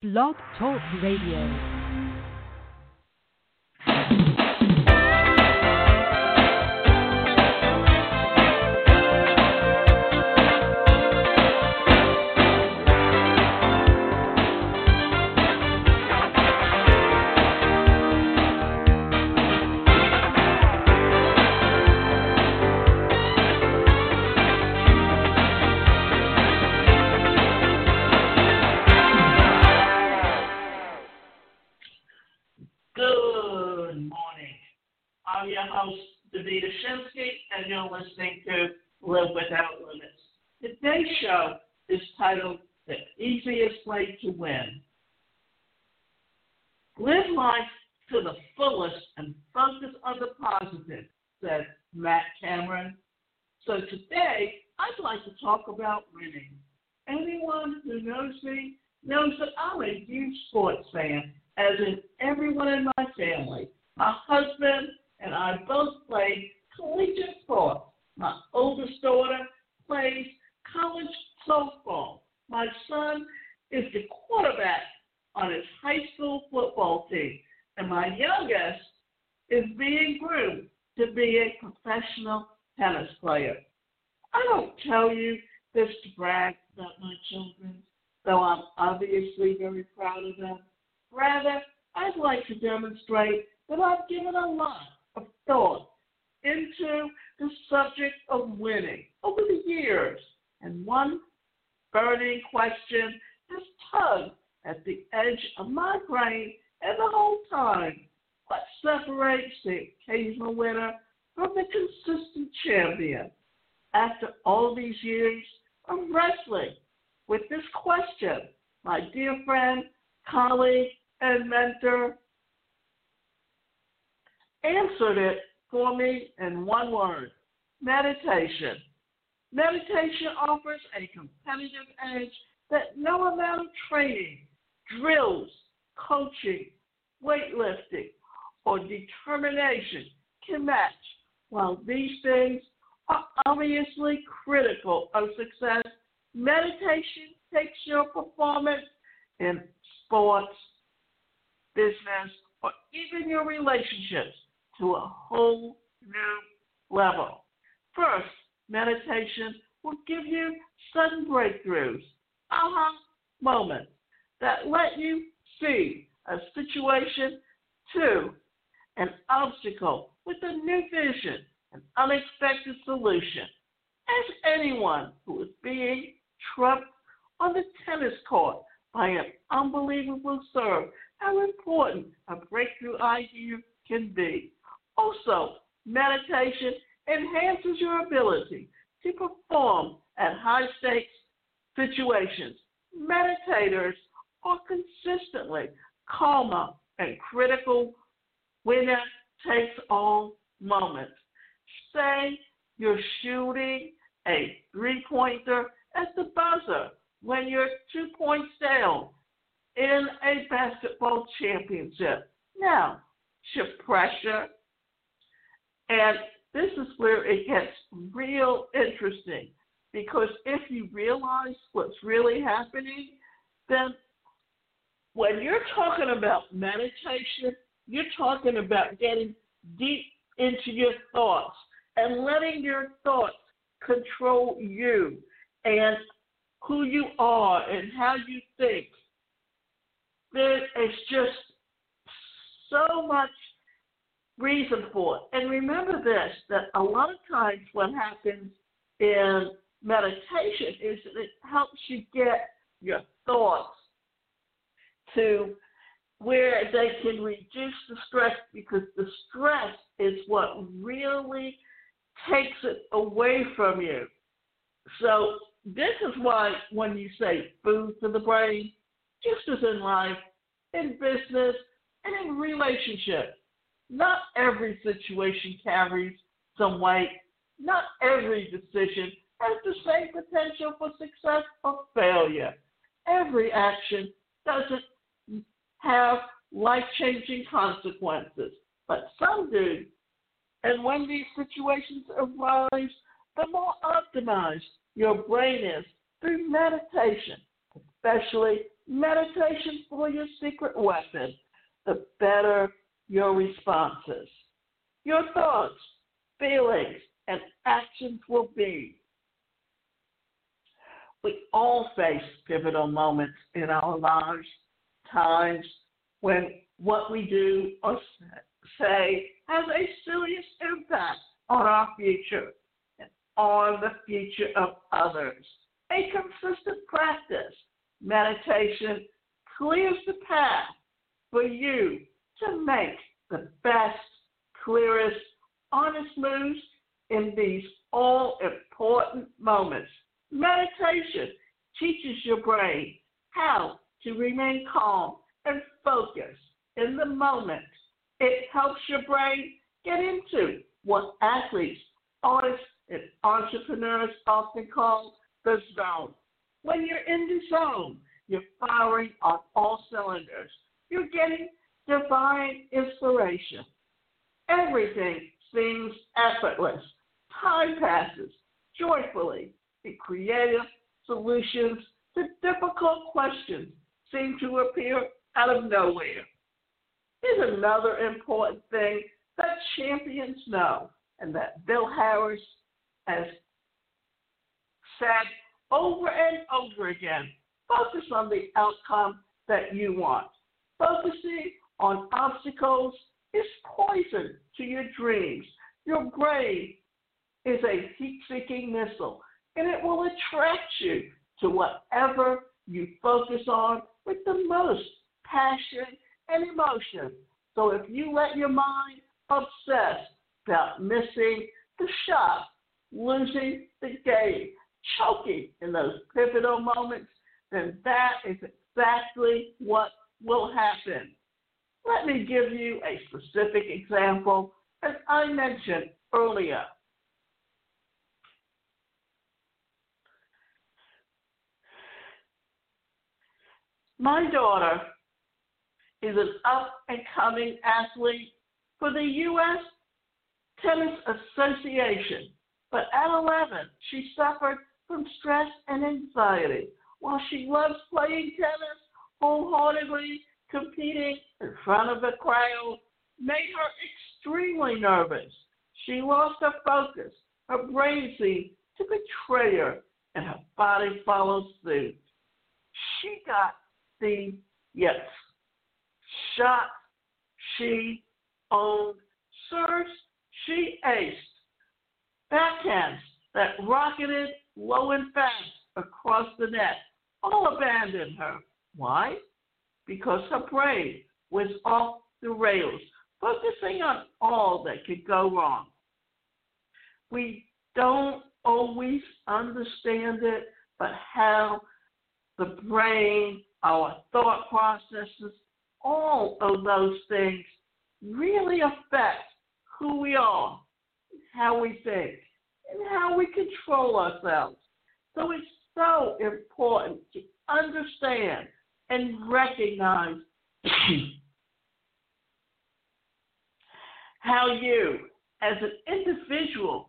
Blog Talk Radio. Listening to Live Without Limits. Today's show is titled The Easiest Way to Win. Live life to the fullest and focus on the positive, said Matt Cameron. So today, I'd like to talk about winning. Anyone who knows me knows that I'm a huge sports fan as in everyone in my family. My husband and I both play collegiate sports. My oldest daughter plays college softball. My son is the quarterback on his high school football team. And my youngest is being groomed to be a professional tennis player. I don't tell you this to brag about my children, though I'm obviously very proud of them. Rather, I'd like to demonstrate that I've given a lot of thought into the subject of winning over the years. And one burning question has tugged at the edge of my brain and the whole time. What separates the occasional winner from the consistent champion? After all these years of wrestling with this question, my dear friend, colleague, and mentor answered it for me in one word meditation. Meditation offers a competitive edge that no amount of training, drills, coaching, weightlifting, or determination can match. While these things are obviously critical of success, meditation takes your performance in sports, business, or even your relationships to a whole new level. First, meditation will give you sudden breakthroughs, aha moments that let you see a situation to an obstacle with a new vision, an unexpected solution. As anyone who is being trumped on the tennis court by an unbelievable serve how important a breakthrough idea can be. Also, meditation enhances your ability to perform at high stakes situations. Meditators are consistently calmer and critical winner takes all moments. Say you're shooting a three pointer at the buzzer when you're two points down in a basketball championship. Now, shift pressure, and this is where it gets real interesting because if you realize what's really happening, then when you're talking about meditation, you're talking about getting deep into your thoughts and letting your thoughts control you and who you are and how you think. There is just so much reason for it. And remember this that a lot of times what happens in meditation is that it helps you get your thoughts to where they can reduce the stress because the stress is what really takes it away from you. So, this is why when you say food to the brain, just as in life, in business, and in relationships, not every situation carries some weight. Not every decision has the same potential for success or failure. Every action doesn't have life changing consequences, but some do. And when these situations arise, the more optimized your brain is through meditation, especially meditation for your secret weapon, the better your responses. Your thoughts, feelings, and actions will be. We all face pivotal moments in our lives, times when what we do or say has a serious impact on our future and on the future of others. A consistent practice, meditation, clears the path for you to make the best, clearest, honest moves in these all important moments. Meditation teaches your brain how to remain calm and focused in the moment. It helps your brain get into what athletes, artists, and entrepreneurs often call the zone. When you're in the zone, you're firing on all cylinders. You're getting divine inspiration. Everything seems effortless. Time passes joyfully. The creative solutions to difficult questions seem to appear out of nowhere. Here's another important thing that champions know and that Bill Harris has said over and over again focus on the outcome that you want. Focusing on obstacles is poison to your dreams. Your brain is a heat seeking missile, and it will attract you to whatever you focus on with the most passion and emotion. So if you let your mind obsess about missing the shot, losing the game, choking in those pivotal moments, then that is exactly what will happen. Let me give you a specific example, as I mentioned earlier. My daughter is an up and coming athlete for the U.S. Tennis Association. But at 11, she suffered from stress and anxiety. While she loves playing tennis, wholeheartedly competing in front of the crowd made her extremely nervous. She lost her focus. Her brain seemed to betray her, and her body followed suit. She got the yes shot she owned. Serves she aced. Backhands that rocketed low and fast across the net all abandoned her. Why? Because her brain was off the rails, focusing on all that could go wrong. We don't always understand it, but how the brain, our thought processes, all of those things really affect who we are, how we think, and how we control ourselves. So it's so important to understand and recognize how you, as an individual,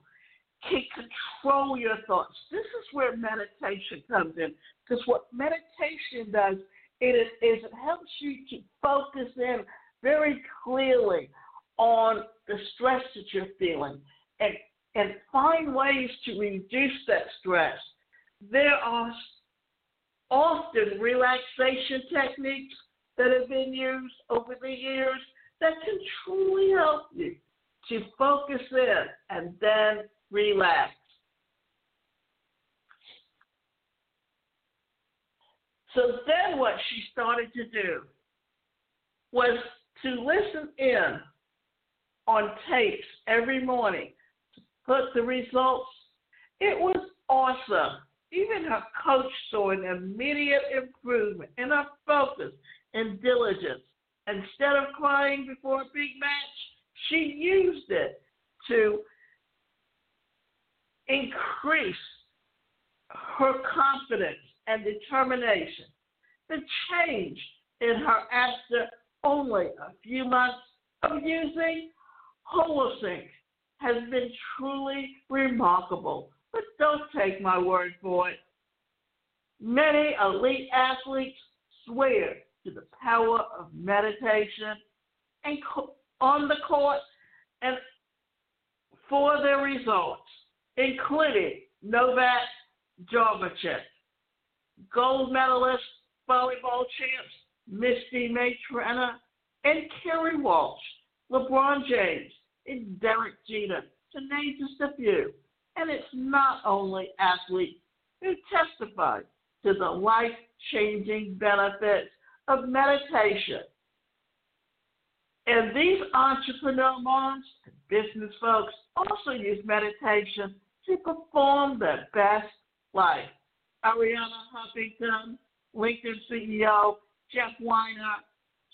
can control your thoughts. This is where meditation comes in. Because what meditation does, it is, is it helps you to focus in very clearly on the stress that you're feeling and and find ways to reduce that stress. There are often relaxation techniques that have been used over the years that can truly help you to focus in and then relax. So then what she started to do was to listen in on tapes every morning to put the results. It was awesome. Even her coach saw an immediate improvement in her focus and diligence. Instead of crying before a big match, she used it to increase her confidence and determination. The change in her after only a few months of using Holosync has been truly remarkable. But don't take my word for it. Many elite athletes swear to the power of meditation and on the court and for their results, including Novak Djokovic, gold medalist volleyball champs Misty May-Treanor and Kerri Walsh, LeBron James, and Derek Jeter, to name just a few. And it's not only athletes who testify to the life changing benefits of meditation. And these entrepreneur moms business folks also use meditation to perform their best life. Arianna Huffington, LinkedIn CEO, Jeff Weiner,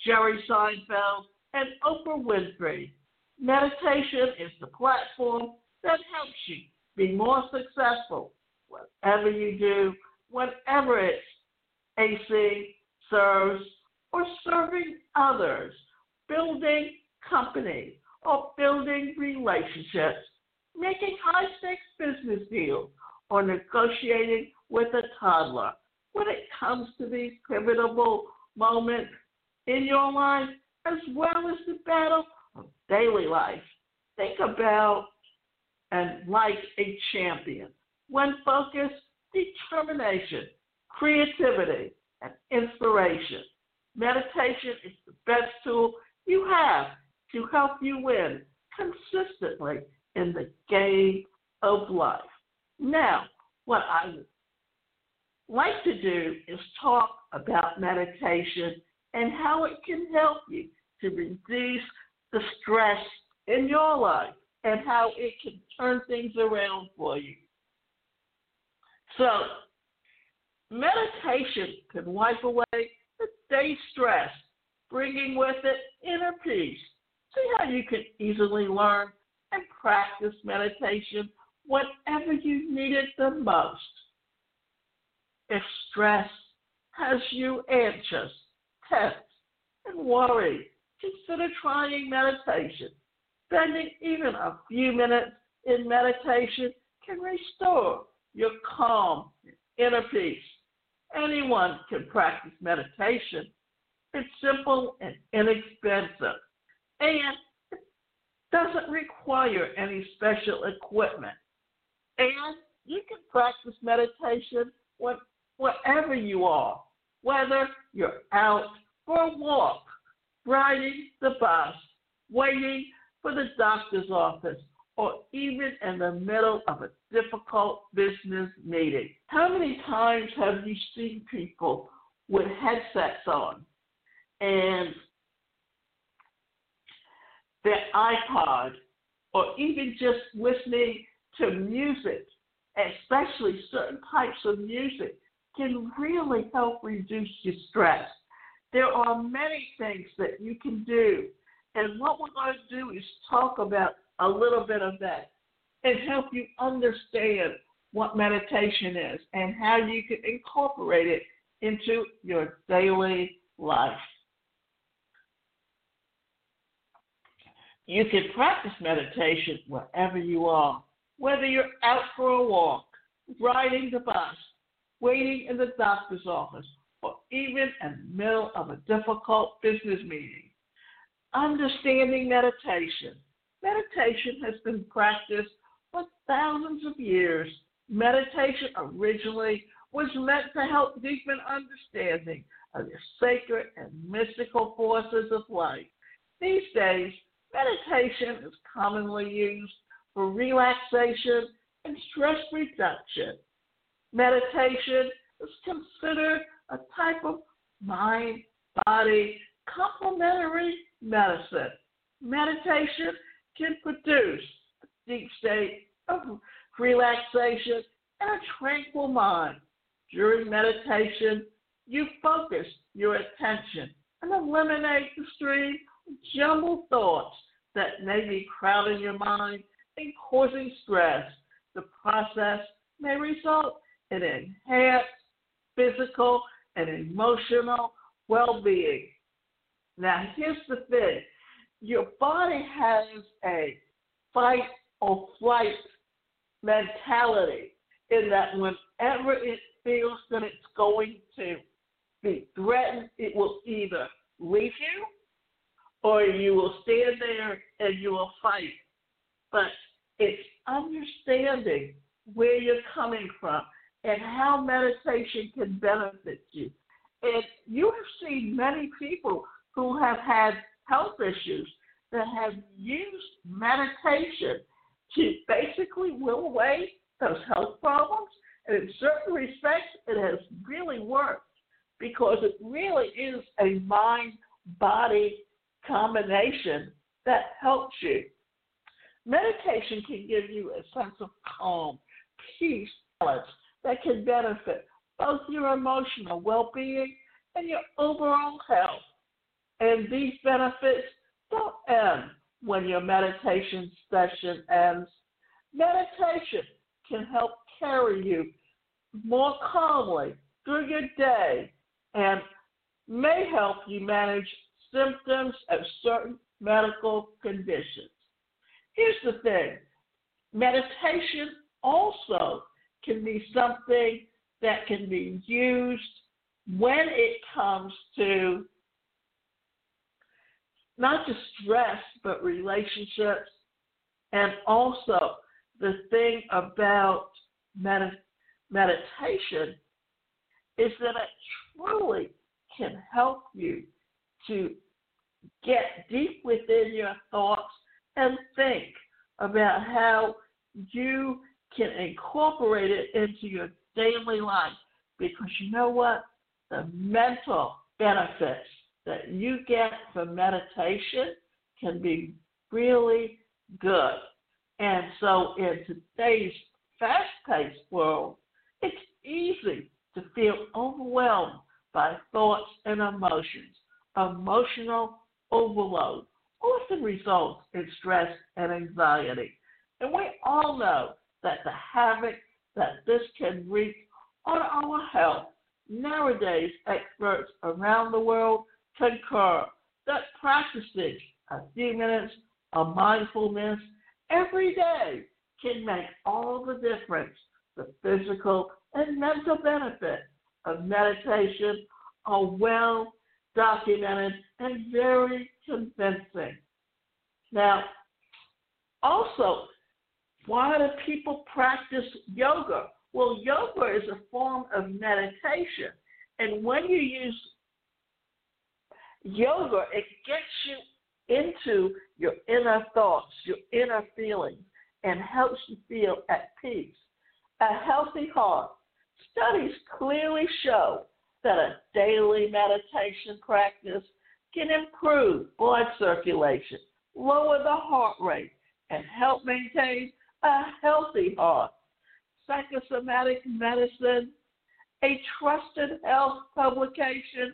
Jerry Seinfeld, and Oprah Winfrey. Meditation is the platform that helps you be more successful, whatever you do, whatever it's AC, serves, or serving others, building companies, or building relationships, making high stakes business deals, or negotiating with a toddler. When it comes to these pivotal moments in your life, as well as the battle of daily life, think about and like a champion. When focus, determination, creativity, and inspiration. Meditation is the best tool you have to help you win consistently in the game of life. Now, what I would like to do is talk about meditation and how it can help you to reduce the stress in your life and how it can turn things around for you. So, meditation can wipe away the day stress, bringing with it inner peace. See how you can easily learn and practice meditation whenever you need it the most. If stress has you anxious, tense, and worried, consider trying meditation. Spending even a few minutes in meditation can restore your calm, inner peace. Anyone can practice meditation. It's simple and inexpensive, and it doesn't require any special equipment. And you can practice meditation when, wherever you are, whether you're out for a walk, riding the bus, waiting for the doctor's office, or even in the middle of a difficult business meeting. How many times have you seen people with headsets on and their iPod or even just listening to music, especially certain types of music, can really help reduce your stress. There are many things that you can do. And what we're going to do is talk about a little bit of that and help you understand what meditation is and how you can incorporate it into your daily life. You can practice meditation wherever you are, whether you're out for a walk, riding the bus, waiting in the doctor's office, or even in the middle of a difficult business meeting. Understanding meditation. Meditation has been practiced for thousands of years. Meditation originally was meant to help deepen understanding of the sacred and mystical forces of life. These days, meditation is commonly used for relaxation and stress reduction. Meditation is considered a type of mind body complementary medicine. Meditation can produce a deep state of relaxation and a tranquil mind. During meditation, you focus your attention and eliminate the stream of jumbled thoughts that may be crowding your mind and causing stress. The process may result in enhanced physical and emotional well being. Now, here's the thing your body has a fight or flight mentality in that whenever it feels that it's going to be threatened, it will either leave you or you will stand there and you will fight. But it's understanding where you're coming from and how meditation can benefit you. And you have seen many people who have had health issues that have used meditation to basically will away those health problems. And in certain respects, it has really worked because it really is a mind body combination that helps you. Meditation can give you a sense of calm, peace, balance that can benefit both your emotional well being and your overall health. And these benefits don't end when your meditation session ends. Meditation can help carry you more calmly through your day and may help you manage symptoms of certain medical conditions. Here's the thing meditation also can be something that can be used when it comes to not just stress, but relationships. And also, the thing about med- meditation is that it truly can help you to get deep within your thoughts and think about how you can incorporate it into your daily life. Because you know what? The mental benefits that you get from meditation can be really good. And so, in today's fast paced world, it's easy to feel overwhelmed by thoughts and emotions. Emotional overload often results in stress and anxiety. And we all know that the havoc that this can wreak on our health. Nowadays, experts around the world concur that practicing a few minutes of mindfulness every day can make all the difference. The physical and mental benefits of meditation are well documented and very convincing. Now, also, why do people practice yoga? Well, yoga is a form of meditation. And when you use yoga, it gets you into your inner thoughts, your inner feelings, and helps you feel at peace. A healthy heart. Studies clearly show that a daily meditation practice can improve blood circulation, lower the heart rate, and help maintain a healthy heart. Psychosomatic medicine, a trusted health publication,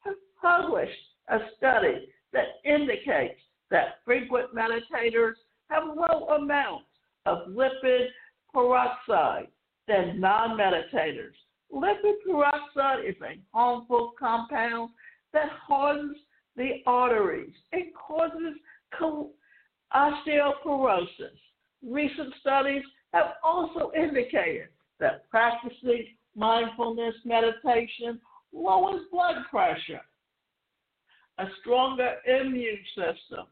has published a study that indicates that frequent meditators have low amounts of lipid peroxide than non meditators. Lipid peroxide is a harmful compound that hardens the arteries and causes osteoporosis. Recent studies have also indicated that practicing mindfulness meditation lowers blood pressure a stronger immune system.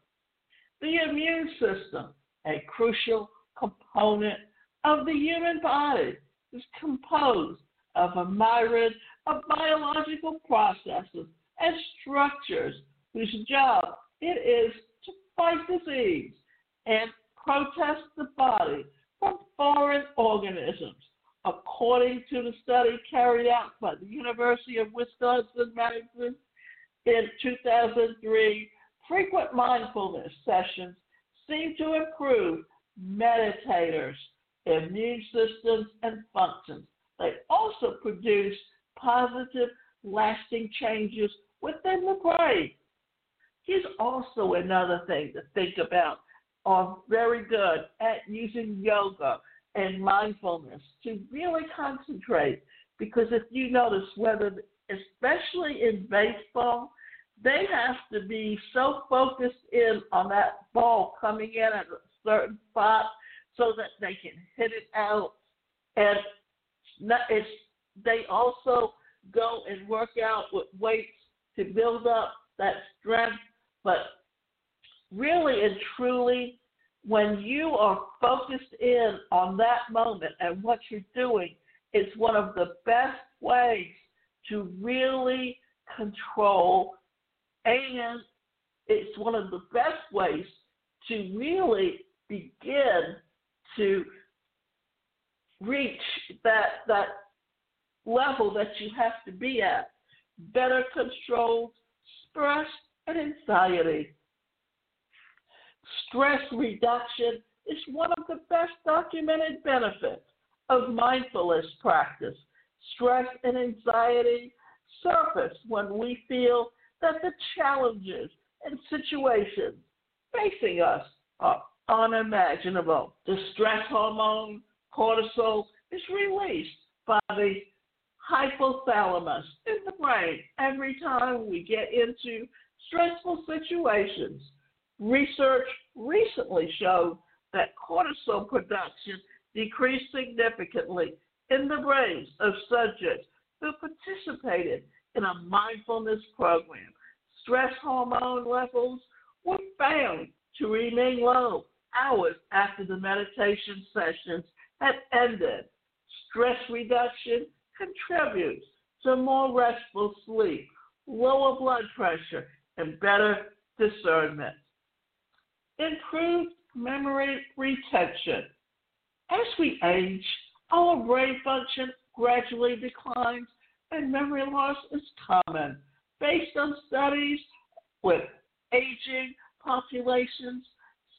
The immune system, a crucial component of the human body, is composed of a myriad of biological processes and structures whose job it is to fight disease and protest the body from foreign organisms. According to the study carried out by the University of Wisconsin Madison in 2003, frequent mindfulness sessions seem to improve meditators' immune systems and functions. They also produce positive, lasting changes within the brain. Here's also another thing to think about. Are very good at using yoga and mindfulness to really concentrate. Because if you notice, whether especially in baseball, they have to be so focused in on that ball coming in at a certain spot so that they can hit it out. And it's, they also go and work out with weights to build up that strength. But really and truly, when you are focused in on that moment and what you're doing, it's one of the best ways to really control and it's one of the best ways to really begin to reach that that level that you have to be at. Better controlled stress and anxiety. Stress reduction is one of the best documented benefits of mindfulness practice. Stress and anxiety surface when we feel that the challenges and situations facing us are unimaginable. The stress hormone, cortisol, is released by the hypothalamus in the brain every time we get into stressful situations. Research recently showed that cortisol production decreased significantly in the brains of subjects who participated in a mindfulness program. Stress hormone levels were found to remain low hours after the meditation sessions had ended. Stress reduction contributes to more restful sleep, lower blood pressure, and better discernment. Improved memory retention. As we age, our brain function gradually declines and memory loss is common. Based on studies with aging populations,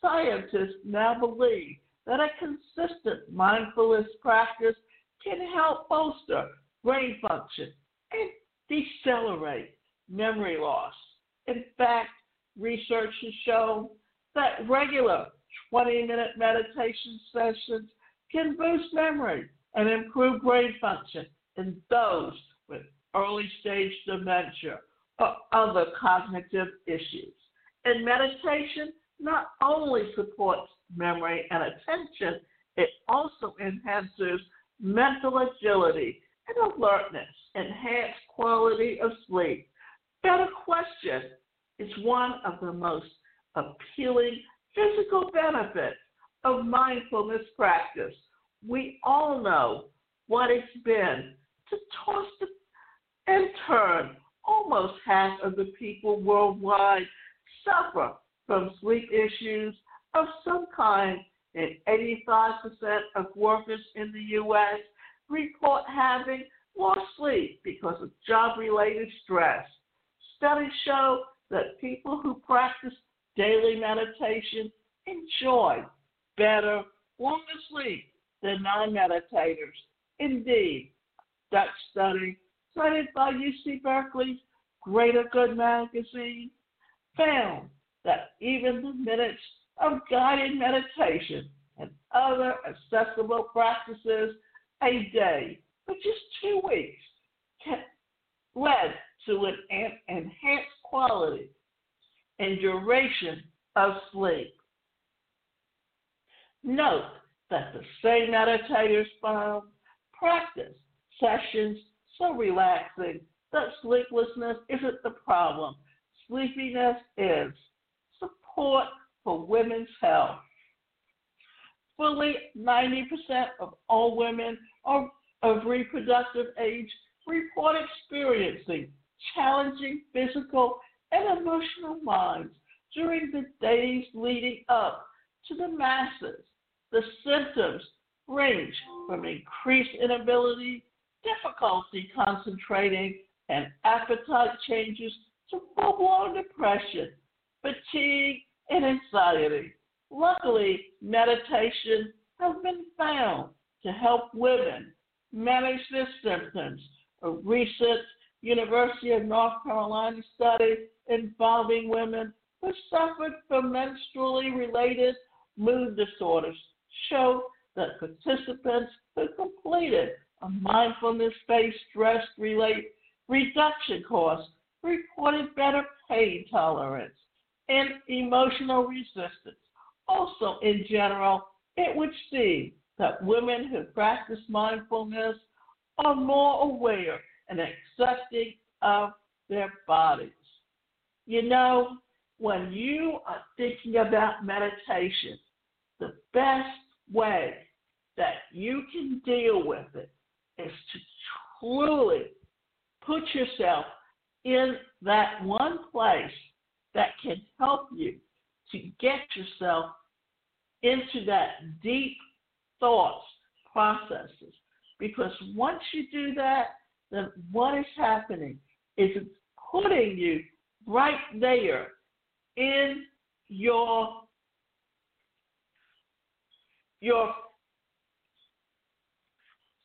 scientists now believe that a consistent mindfulness practice can help bolster brain function and decelerate memory loss. In fact, research has shown that regular 20 minute meditation sessions can boost memory and improve brain function in those with early stage dementia or other cognitive issues. And meditation not only supports memory and attention, it also enhances mental agility and alertness, enhanced quality of sleep. Better question is one of the most appealing physical benefits of mindfulness practice. We all know what it's been to toss and turn. Almost half of the people worldwide suffer from sleep issues of some kind, and 85% of workers in the U.S. report having lost sleep because of job related stress. Studies show that people who practice daily meditation enjoy better, longer sleep than non meditators. Indeed, Dutch study cited by UC Berkeley's Greater Good magazine found that even the minutes of guided meditation and other accessible practices a day for just two weeks can, led to an enhanced quality and duration of sleep. Note that the same meditators found practice sessions so relaxing that sleeplessness isn't the problem. Sleepiness is support for women's health. Fully 90% of all women are of reproductive age report experiencing challenging physical and emotional minds during the days leading up to the masses. The symptoms range from increased inability, difficulty concentrating, and appetite changes to full blown depression, fatigue, and anxiety. Luckily, meditation has been found to help women manage their symptoms. A recent University of North Carolina study involving women who suffered from menstrually related mood disorders showed that participants who completed a mindfulness based stress relate reduction course reported better pain tolerance and emotional resistance. Also, in general, it would seem that women who practice mindfulness are more aware and accepting of their bodies. You know, when you are thinking about meditation, the best way that you can deal with it is to truly put yourself in that one place that can help you to get yourself into that deep thoughts processes. Because once you do that, then what is happening is it's putting you right there in your your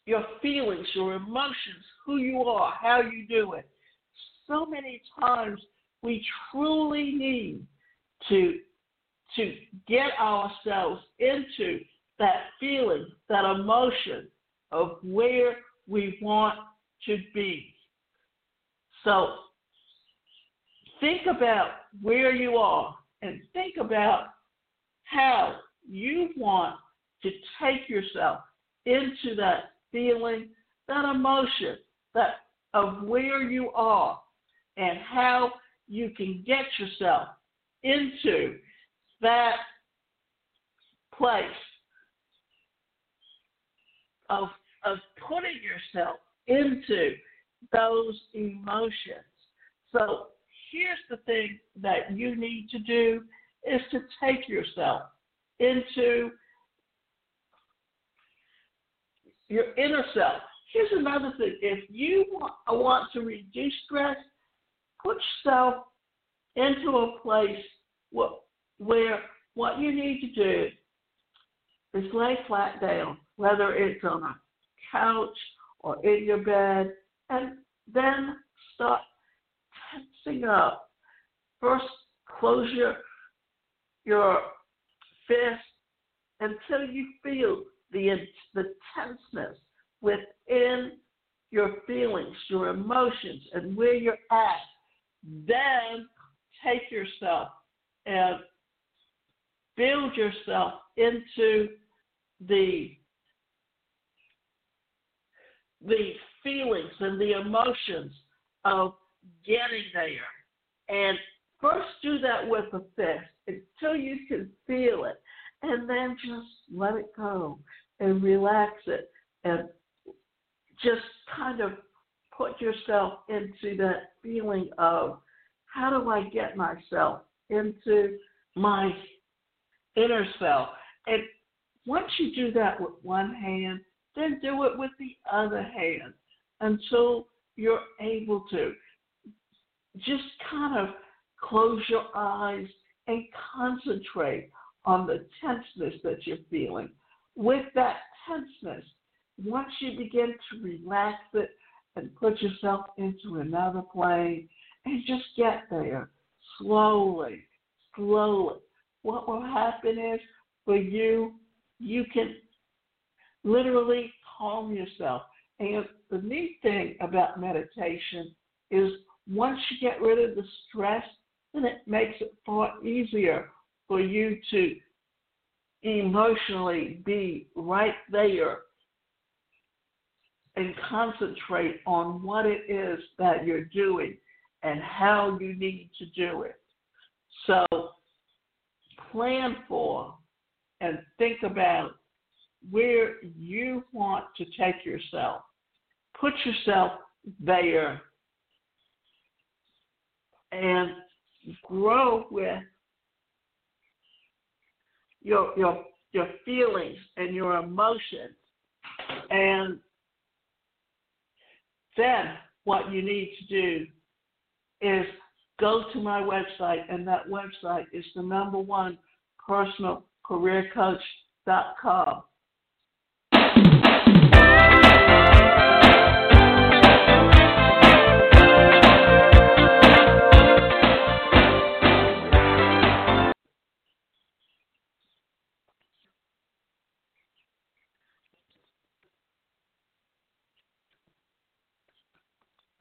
your feelings, your emotions, who you are, how you do it. So many times we truly need to to get ourselves into that feeling, that emotion of where we want to be. So think about where you are and think about how you want to take yourself into that feeling, that emotion, that of where you are and how you can get yourself into that place of of putting yourself into those emotions. So here's the thing that you need to do is to take yourself into your inner self. Here's another thing. If you want to reduce stress, put yourself into a place where what you need to do is lay flat down, whether it's on a couch or in your bed, and then start tensing up. First, close your your fist until you feel the the tenseness within your feelings, your emotions, and where you're at. Then take yourself and build yourself into the the feelings and the emotions of getting there. And first do that with a fist until you can feel it. And then just let it go and relax it and just kind of put yourself into that feeling of how do I get myself into my inner self? And once you do that with one hand, then do it with the other hand until you're able to. Just kind of close your eyes and concentrate on the tenseness that you're feeling. With that tenseness, once you begin to relax it and put yourself into another plane and just get there slowly, slowly, what will happen is for you, you can literally calm yourself. And the neat thing about meditation is once you get rid of the stress, then it makes it far easier for you to emotionally be right there and concentrate on what it is that you're doing and how you need to do it. So plan for and think about where you want to take yourself. Put yourself there and grow with your your your feelings and your emotions. And then what you need to do is go to my website and that website is the number one personal career coach.com